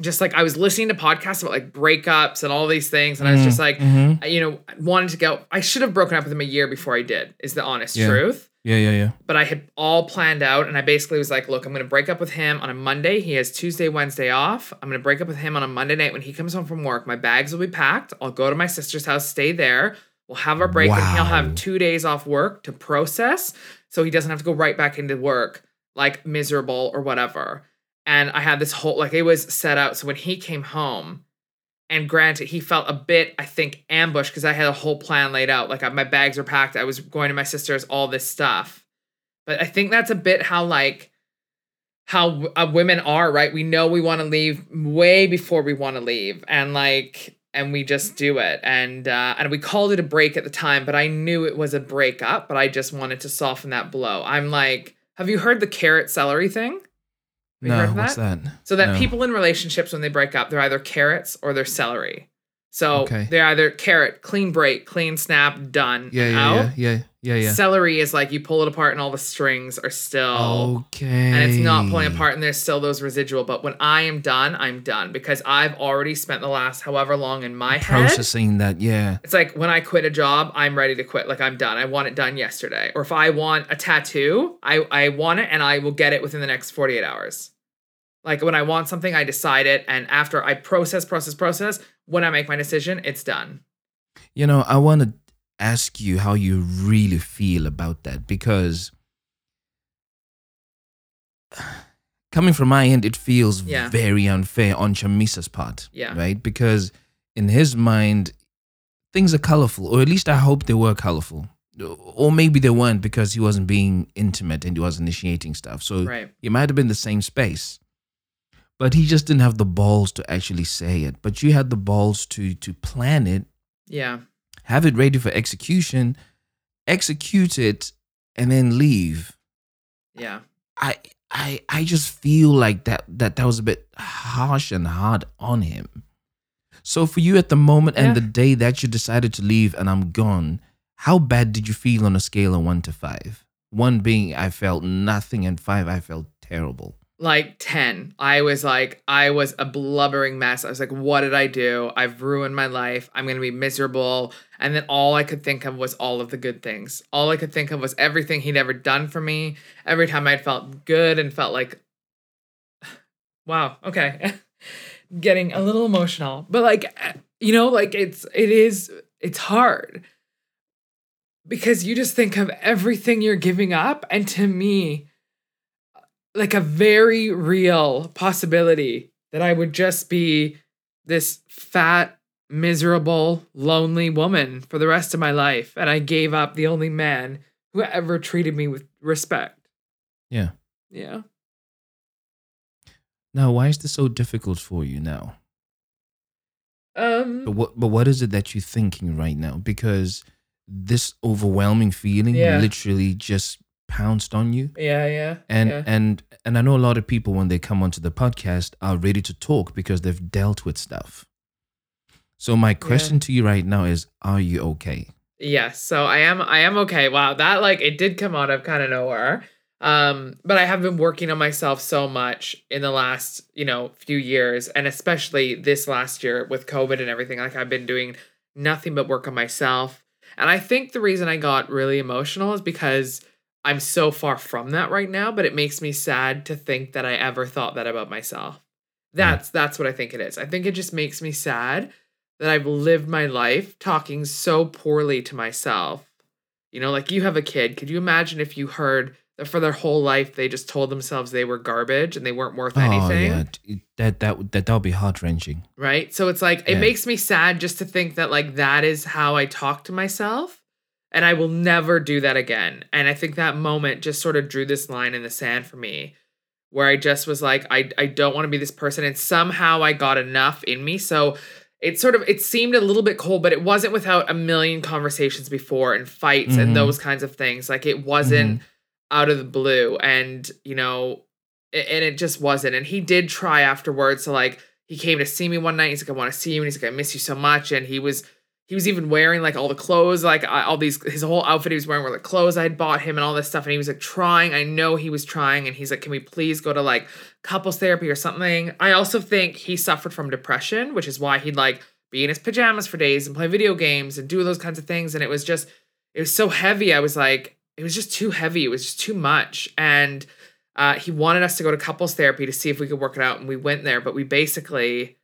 just like I was listening to podcasts about like breakups and all these things, and I was just like,
Mhm.
you know, wanted to go. I should have broken up with him a year before I did. Is the honest
Yeah.
truth
yeah yeah yeah
but I had all planned out, and I basically was like, "Look, I'm going to break up with him on a Monday. He has Tuesday, Wednesday off. I'm going to break up with him on a Monday night when he comes home from work. My bags will be packed. I'll go to my sister's house, stay there. We'll have our break, and he'll have two days off work to process, so he doesn't have to go right back into work like miserable or whatever. And I had this whole like it was set out. So when he came home, and granted, he felt a bit, I think, ambushed because I had a whole plan laid out. Like my bags were packed. I was going to my sister's, all this stuff. But I think that's a bit how like how uh, women are, right? We know we want to leave way before we want to leave, and like, and we just do it. And uh, and we called it a break at the time, but I knew it was a breakup. But I just wanted to soften that blow. I'm like, have you heard the carrot celery thing? Have
no, what's that?
So that
No.
people in relationships when they break up, they're either carrots or they're celery. So
Okay.
they're either carrot, clean break, clean snap, done,
Yeah, yeah,
out.
yeah, yeah, yeah, yeah.
Celery is like you pull it apart and all the strings are still
okay.
and it's not pulling apart and there's still those residual. But when I am done, I'm done because I've already spent the last however long in my head.
Processing that, yeah.
It's like when I quit a job, I'm ready to quit. Like I'm done. I want it done yesterday. Or if I want a tattoo, I, I want it and I will get it within the next 48 hours. Like when I want something, I decide it. And after I process, process, process, when I make my decision, it's done.
You know, I want to ask you how you really feel about that because coming from my end, it feels
Yeah.
very unfair on Chamisa's part.
Yeah.
Right? Because in his mind, things are colorful, or at least I hope they were colorful. Or maybe they weren't because he wasn't being intimate and he was initiating stuff. So
Right.
it might have been the same space. But he just didn't have the balls to actually say it. But you had the balls to to plan it
Yeah.
have it ready for execution, execute it, and then leave.
Yeah.
I I I just feel like that that that was a bit harsh and hard on him. So for you at the moment and the day that you decided to leave and I'm gone, how bad did you feel on a scale of one to five? One being I felt nothing and five I felt terrible.
Like 10. I was like, I was a blubbering mess. I was like, what did I do? I've ruined my life. I'm to be miserable. And then all I could think of was all of the good things. All I could think of was everything he'd ever done for me. Every time I'd felt good and felt like, wow, okay. Getting a little emotional. But like, eh, you know, like it's, it is, it's hard because you just think of everything you're giving up. And to me, like a very real possibility that I would just be this fat, miserable, lonely woman for the rest of my life. And I gave up the only man who ever treated me with respect.
Yeah.
Yeah.
Now why is this so difficult for you now?
Um
But what but what is it that you're thinking right now? Because this overwhelming feeling
Yeah.
literally just pounced on you.
yeah, yeah.
And
yeah.
and and I know a lot of people when they come onto the podcast are ready to talk because they've dealt with stuff. So my question to you right now is are you okay?
Yes, so I am I am okay. Wow, that like it did come out of kind of nowhere. Um, but I have been working on myself so much in the last, you know, few years and especially this last year with COVID and everything. Like I've been doing nothing but work on myself. And I think the reason I got really emotional is because I'm so far from that right now, but it makes me sad to think that I ever thought that about myself. That's that's what I think it is. I think it just makes me sad that I've lived my life talking so poorly to myself. You know, like you have a kid. Could you imagine if you heard that for their whole life they just told themselves they were garbage and they weren't worth oh, anything?
Oh yeah, that that would- that that'll be heart wrenching.
Right? So it's like it makes me sad just to think that like that is how I talk to myself and I will never do that again. And I think that moment just sort of drew this line in the sand for me where I just was like I I don't want to be this person and somehow I got enough in me. So it sort of it seemed a little bit cold, but it wasn't without a million conversations before and fights
Mhm.
and those kinds of things. Like it wasn't out of the blue and you know and it just wasn't and he did try afterwards to like he came to see me one night he's like i want to see you and he's like i miss you so much and he was he was even wearing like all the clothes like all these his whole outfit he was wearing were like clothes i had bought him and all this stuff. And he was like trying. I know he was trying. And he's like can we please go to like couples therapy or something? I also think he suffered from depression which is why he'd like be in his pajamas for days and play video games and do those kinds of things. And it was just it was so heavy. I was like it was just too heavy. It was just too much. And uh, he wanted us to go to couples therapy to see if we could work it out. And we went there, but we basically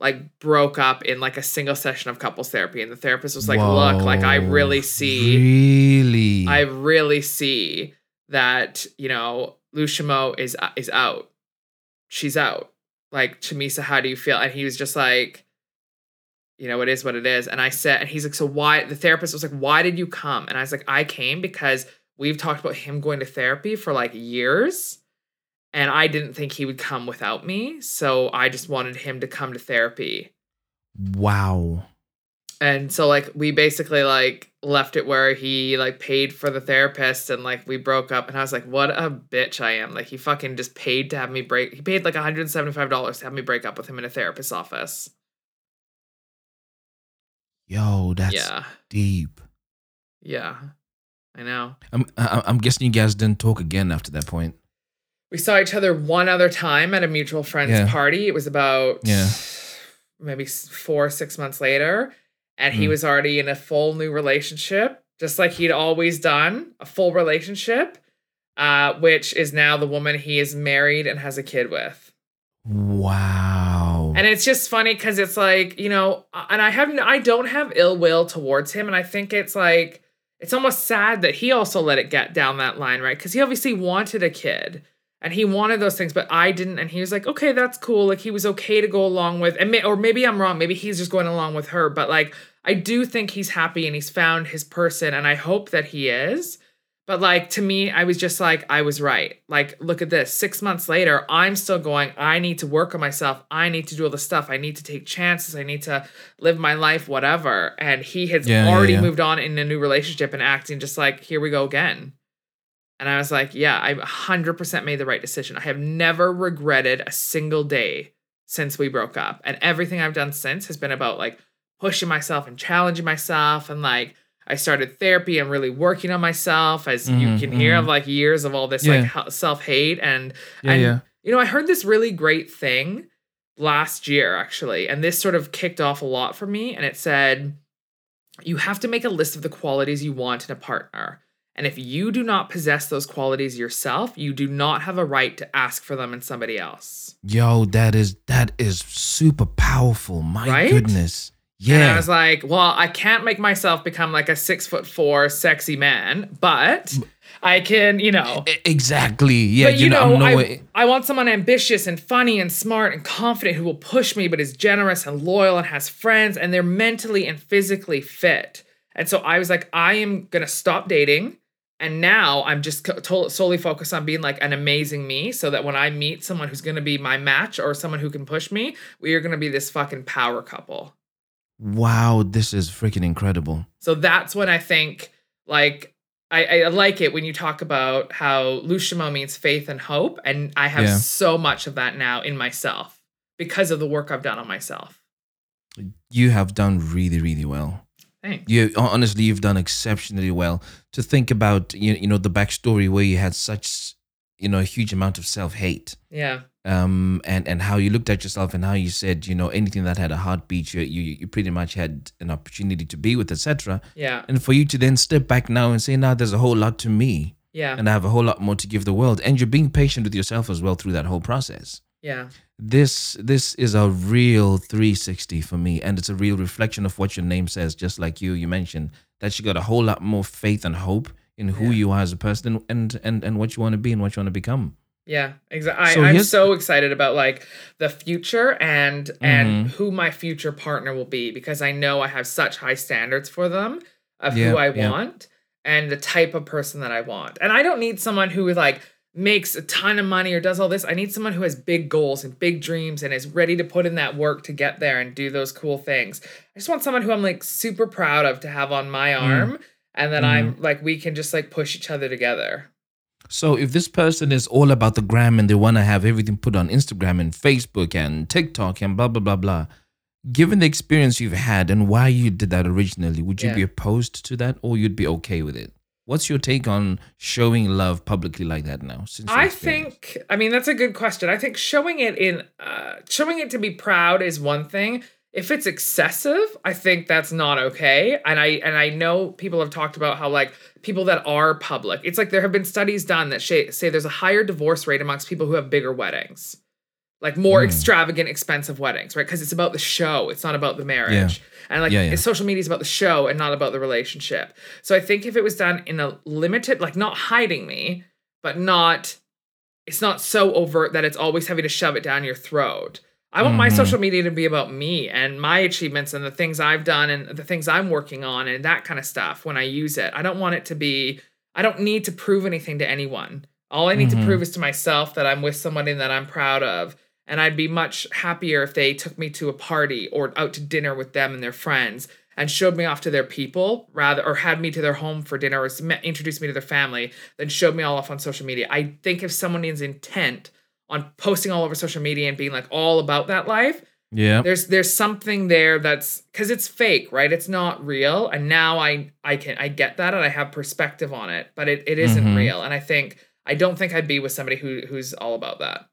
like broke up in like a single session of couples therapy. And the therapist was like, look, like I really see,
Really?
I really see that, you know, Lushomo is uh, is out. She's out. Like Chamisa, how do you feel? And he was just like, you know, it is what it is. And I said, and he's like, so why? The therapist was like, why did you come? And I was like, I came because we've talked about him going to therapy for like years. And I didn't think he would come without me. So I just wanted him to come to therapy.
Wow.
And so like we basically like left it where he like paid for the therapist and like we broke up and I was like, what a bitch I am. Like he fucking just paid to have me break he paid like $175 to have me break up with him in a therapist's office.
Yo, that's
yeah.
deep.
Yeah. I know.
I'm I'm guessing you guys didn't talk again after that point.
We saw each other one other time at a mutual friend's
Yeah.
party. It was about
Yeah.
maybe four, six months later. And he
Mm.
was already in a full new relationship, just like he'd always done, a full relationship, uh, which is now the woman he is married and has a kid with.
Wow.
And it's just funny because it's like, you know, and I have, I don't have ill will towards him. And I think it's like, it's almost sad that he also let it get down that line, right? Because he obviously wanted a kid and he wanted those things, but I didn't. And he was like, okay, that's cool. Like he was okay to go along with, and may, or maybe I'm wrong. Maybe he's just going along with her. But like, I do think he's happy and he's found his person, and I hope that he is. But like to me, I was just like, I was right. Like, look at this. Six months later, I'm still going, I need to work on myself. I need to do all the stuff. I need to take chances. I need to live my life, whatever. And he has
Yeah, yeah,
already
yeah.
moved on in a new relationship and acting just like, here we go again. And I was like, yeah, I 100% made the right decision. I have never regretted a single day since we broke up. And everything I've done since has been about like pushing myself and challenging myself and like I started therapy and really working on myself as you
Mhm,
can hear
mhm.
of like years of all this
Yeah.
like self-hate and
yeah,
and
yeah.
you know I heard this really great thing last year actually and this sort of kicked off a lot for me and it said you have to make a list of the qualities you want in a partner and if you do not possess those qualities yourself you do not have a right to ask for them in somebody else
Yo, that is that is super powerful. My
Right?
goodness. Yeah.
And I was like, well, I can't make myself become like a six foot four sexy man, but I can, you know.
Exactly. Yeah,
but you,
know,
know, I. I want someone ambitious and funny and smart and confident who will push me, but is generous and loyal and has friends and they're mentally and physically fit. And so I was like, I am gonna stop dating. And now I'm just to- solely focused on being like an amazing me so that when I meet someone who's gonna be my match or someone who can push me, we are gonna be this fucking power couple.
Wow, this is freaking incredible.
So that's when I think like I, I like it when you talk about how Lushomo means faith and hope, and I have
Yeah.
so much of that now in myself because of the work I've done on myself.
You have done really, really well.
Thanks.
You honestly, you've done exceptionally well. To think about, you, you know, the backstory where you had such, you know, a huge amount of self hate,
Yeah.
um, and and how you looked at yourself and how you said, you know, anything that had a heartbeat, you you, you pretty much had an opportunity to be with, etc.
Yeah.
And for you to then step back now and say, now there's a whole lot to me,
Yeah.
and I have a whole lot more to give the world, and you're being patient with yourself as well through that whole process.
Yeah.
This this is a real 360 for me and it's a real reflection of what your name says just like you you mentioned that you got a whole lot more faith and hope in who
Yeah.
you are as a person and and and what you want to be and what you want to become
Yeah, exactly.
So
I'm so excited about like the future and and
Mhm.
who my future partner will be because I know I have such high standards for them of
Yeah,
who I
yeah.
want and the type of person that I want. And I don't need someone who is like makes a ton of money or does all this. I need someone who has big goals and big dreams and is ready to put in that work to get there and do those cool things. I just want someone who I'm like super proud of to have on my
Mm.
arm and then
Mhm.
I'm like we can just like push each other together.
so if this person is all about the gram and they want to have everything put on instagram and facebook and tiktok and blah blah blah blah given the experience you've had and why you did that originally would you
Yeah.
be opposed to that or you'd be okay with it what's your take on showing love publicly like that now since
I think, I mean, that's a good question. I think showing it in, uh, showing it to be proud is one thing. If it's excessive, I think that's not okay. And I and I know people have talked about how like people that are public, it's like there have been studies done that say, say there's a higher divorce rate amongst people who have bigger weddings, like more
Mm.
extravagant, expensive weddings, right? Because it's about the show, it's not about the marriage. And like
Yeah, yeah.
social media is about the show and not about the relationship. So I think if it was done in a limited, like not hiding me, but not it's not so overt that it's always having to shove it down your throat. I want my social media to be about me and my achievements and the things I've done and the things I'm working on and that kind of stuff when I use it. I don't want it to be, I don't need to prove anything to anyone. All I need to prove is to myself that I'm with somebody that I'm proud of. And I'd be much happier if they took me to a party or out to dinner with them and their friends and showed me off to their people rather or had me to their home for dinner or introduced me to their family than showed me all off on social media. I think if someone is intent on posting all over social media and being like all about that life,
Yeah.
there's there's something there that's because it's fake right it's not real and now i i can i get that and i have perspective on it but it, it isn't
Mhm.
real and i think i don't think i'd be with somebody who who's all about that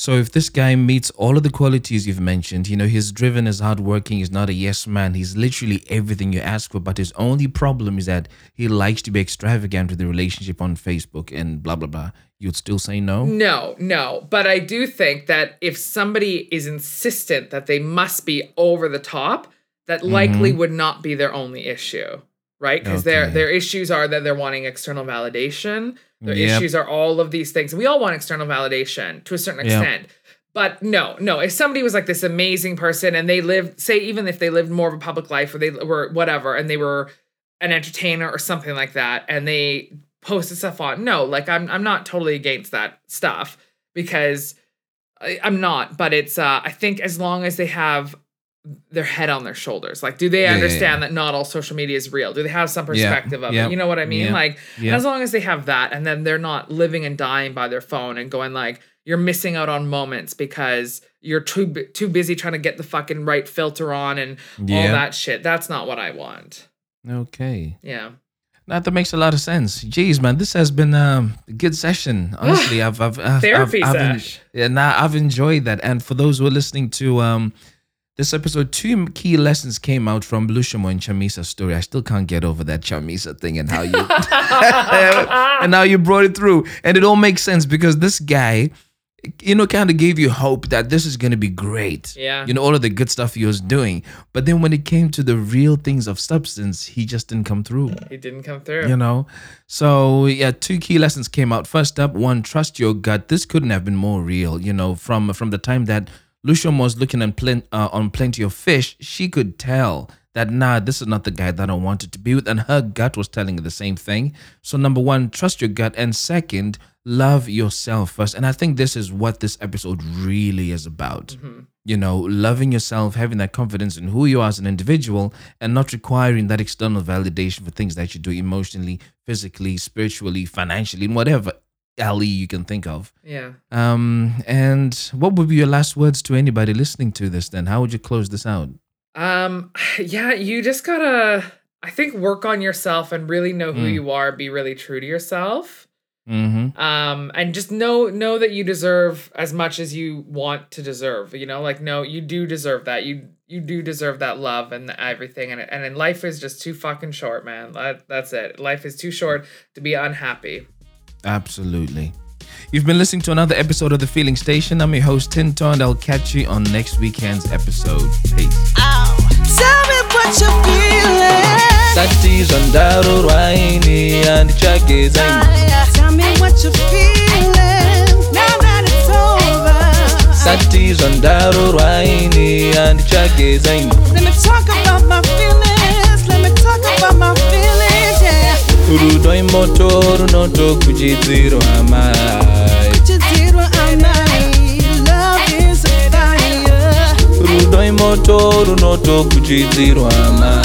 So if this guy meets all of the qualities you've mentioned, you know, he's driven, he's hardworking, he's not a yes man, he's literally everything you ask for, but his only problem is that he likes to be extravagant with the relationship on Facebook and blah blah blah. You'd still say no?
no no but i do think that if somebody is insistent that they must be over the top that likely mm-hmm. would not be their only issue right because their
Okay.
their issues are that they're wanting external validation their
Yep.
issues are all of these things we all want external validation to a certain
Yep.
extent but no no if somebody was like this amazing person and they lived say even if they lived more of a public life or they were whatever and they were an entertainer or something like that and they posted stuff on no like i'm i'm not totally against that stuff because I, i'm not but it's uh i think as long as they have their head on their shoulders like do they
Yeah, yeah,
understand
yeah.
that not all social media is real do they have some
Yeah,
perspective of
yeah,
it you know what i mean
yeah,
like
yeah.
as long as they have that and then they're not living and dying by their phone and going like you're missing out on moments because you're too too busy trying to get the fucking right filter on and all that shit that's not what i want
Okay.
yeah
That, that makes a lot of sense. Jeez, man, this has been um, a good session. Honestly, I've, I've, I've
Therapy
I've, I've en- yeah, nah, I've enjoyed that. And for those who are listening to um, this episode, two key lessons came out from Lushomo and Chamisa's story. I still can't get over that Chamisa thing and how you and how you brought it through. And it all makes sense because this guy, you know, kind of gave you hope that this is going to be great.
Yeah.
You know, all of the good stuff he was doing. But then when it came to the real things of substance, he just didn't come through
it didn't come through
you know so yeah two key lessons came out first up one trust your gut this couldn't have been more real you know from from the time that lucian was looking on, plen- uh, on plenty of fish. She could tell that nah this is not the guy that i wanted to be with and her gut was telling her the same thing. So number one trust your gut and second love yourself first. And i think this is what this episode really is about. You know, loving yourself, having that confidence in who you are as an individual, and not requiring that external validation for things that you do emotionally, physically, spiritually, financially, in whatever alley you can think of.
yeah
Um, and what would be your last words to anybody listening to this then? How would you close this out?
Um, yeah, you just gotta, I think, work on yourself and really know who
Mm.
you are. Be really true to yourself.
Mm-hmm.
Um, and just know know that you deserve as much as you want to deserve. You know, like no, you do deserve that. You you do deserve that love and everything. And and life is just too fucking short, man. That, that's it. Life is too short to be unhappy.
Absolutely. You've been listening to another episode of The Feeling Station. I'm your host, Tinto, and I'll catch you on next weekend's episode. Peace.
Oh, tell me what you're feeling.
Satizondaro rwaini andichageza
Tell me what you're feeling. Now that it's over.
satizondaro rwaini andichageza
Let me talk about my feelings. rudoi moto runotokuchidzirwa mai
rudoi moto runotokuchidzirwa mai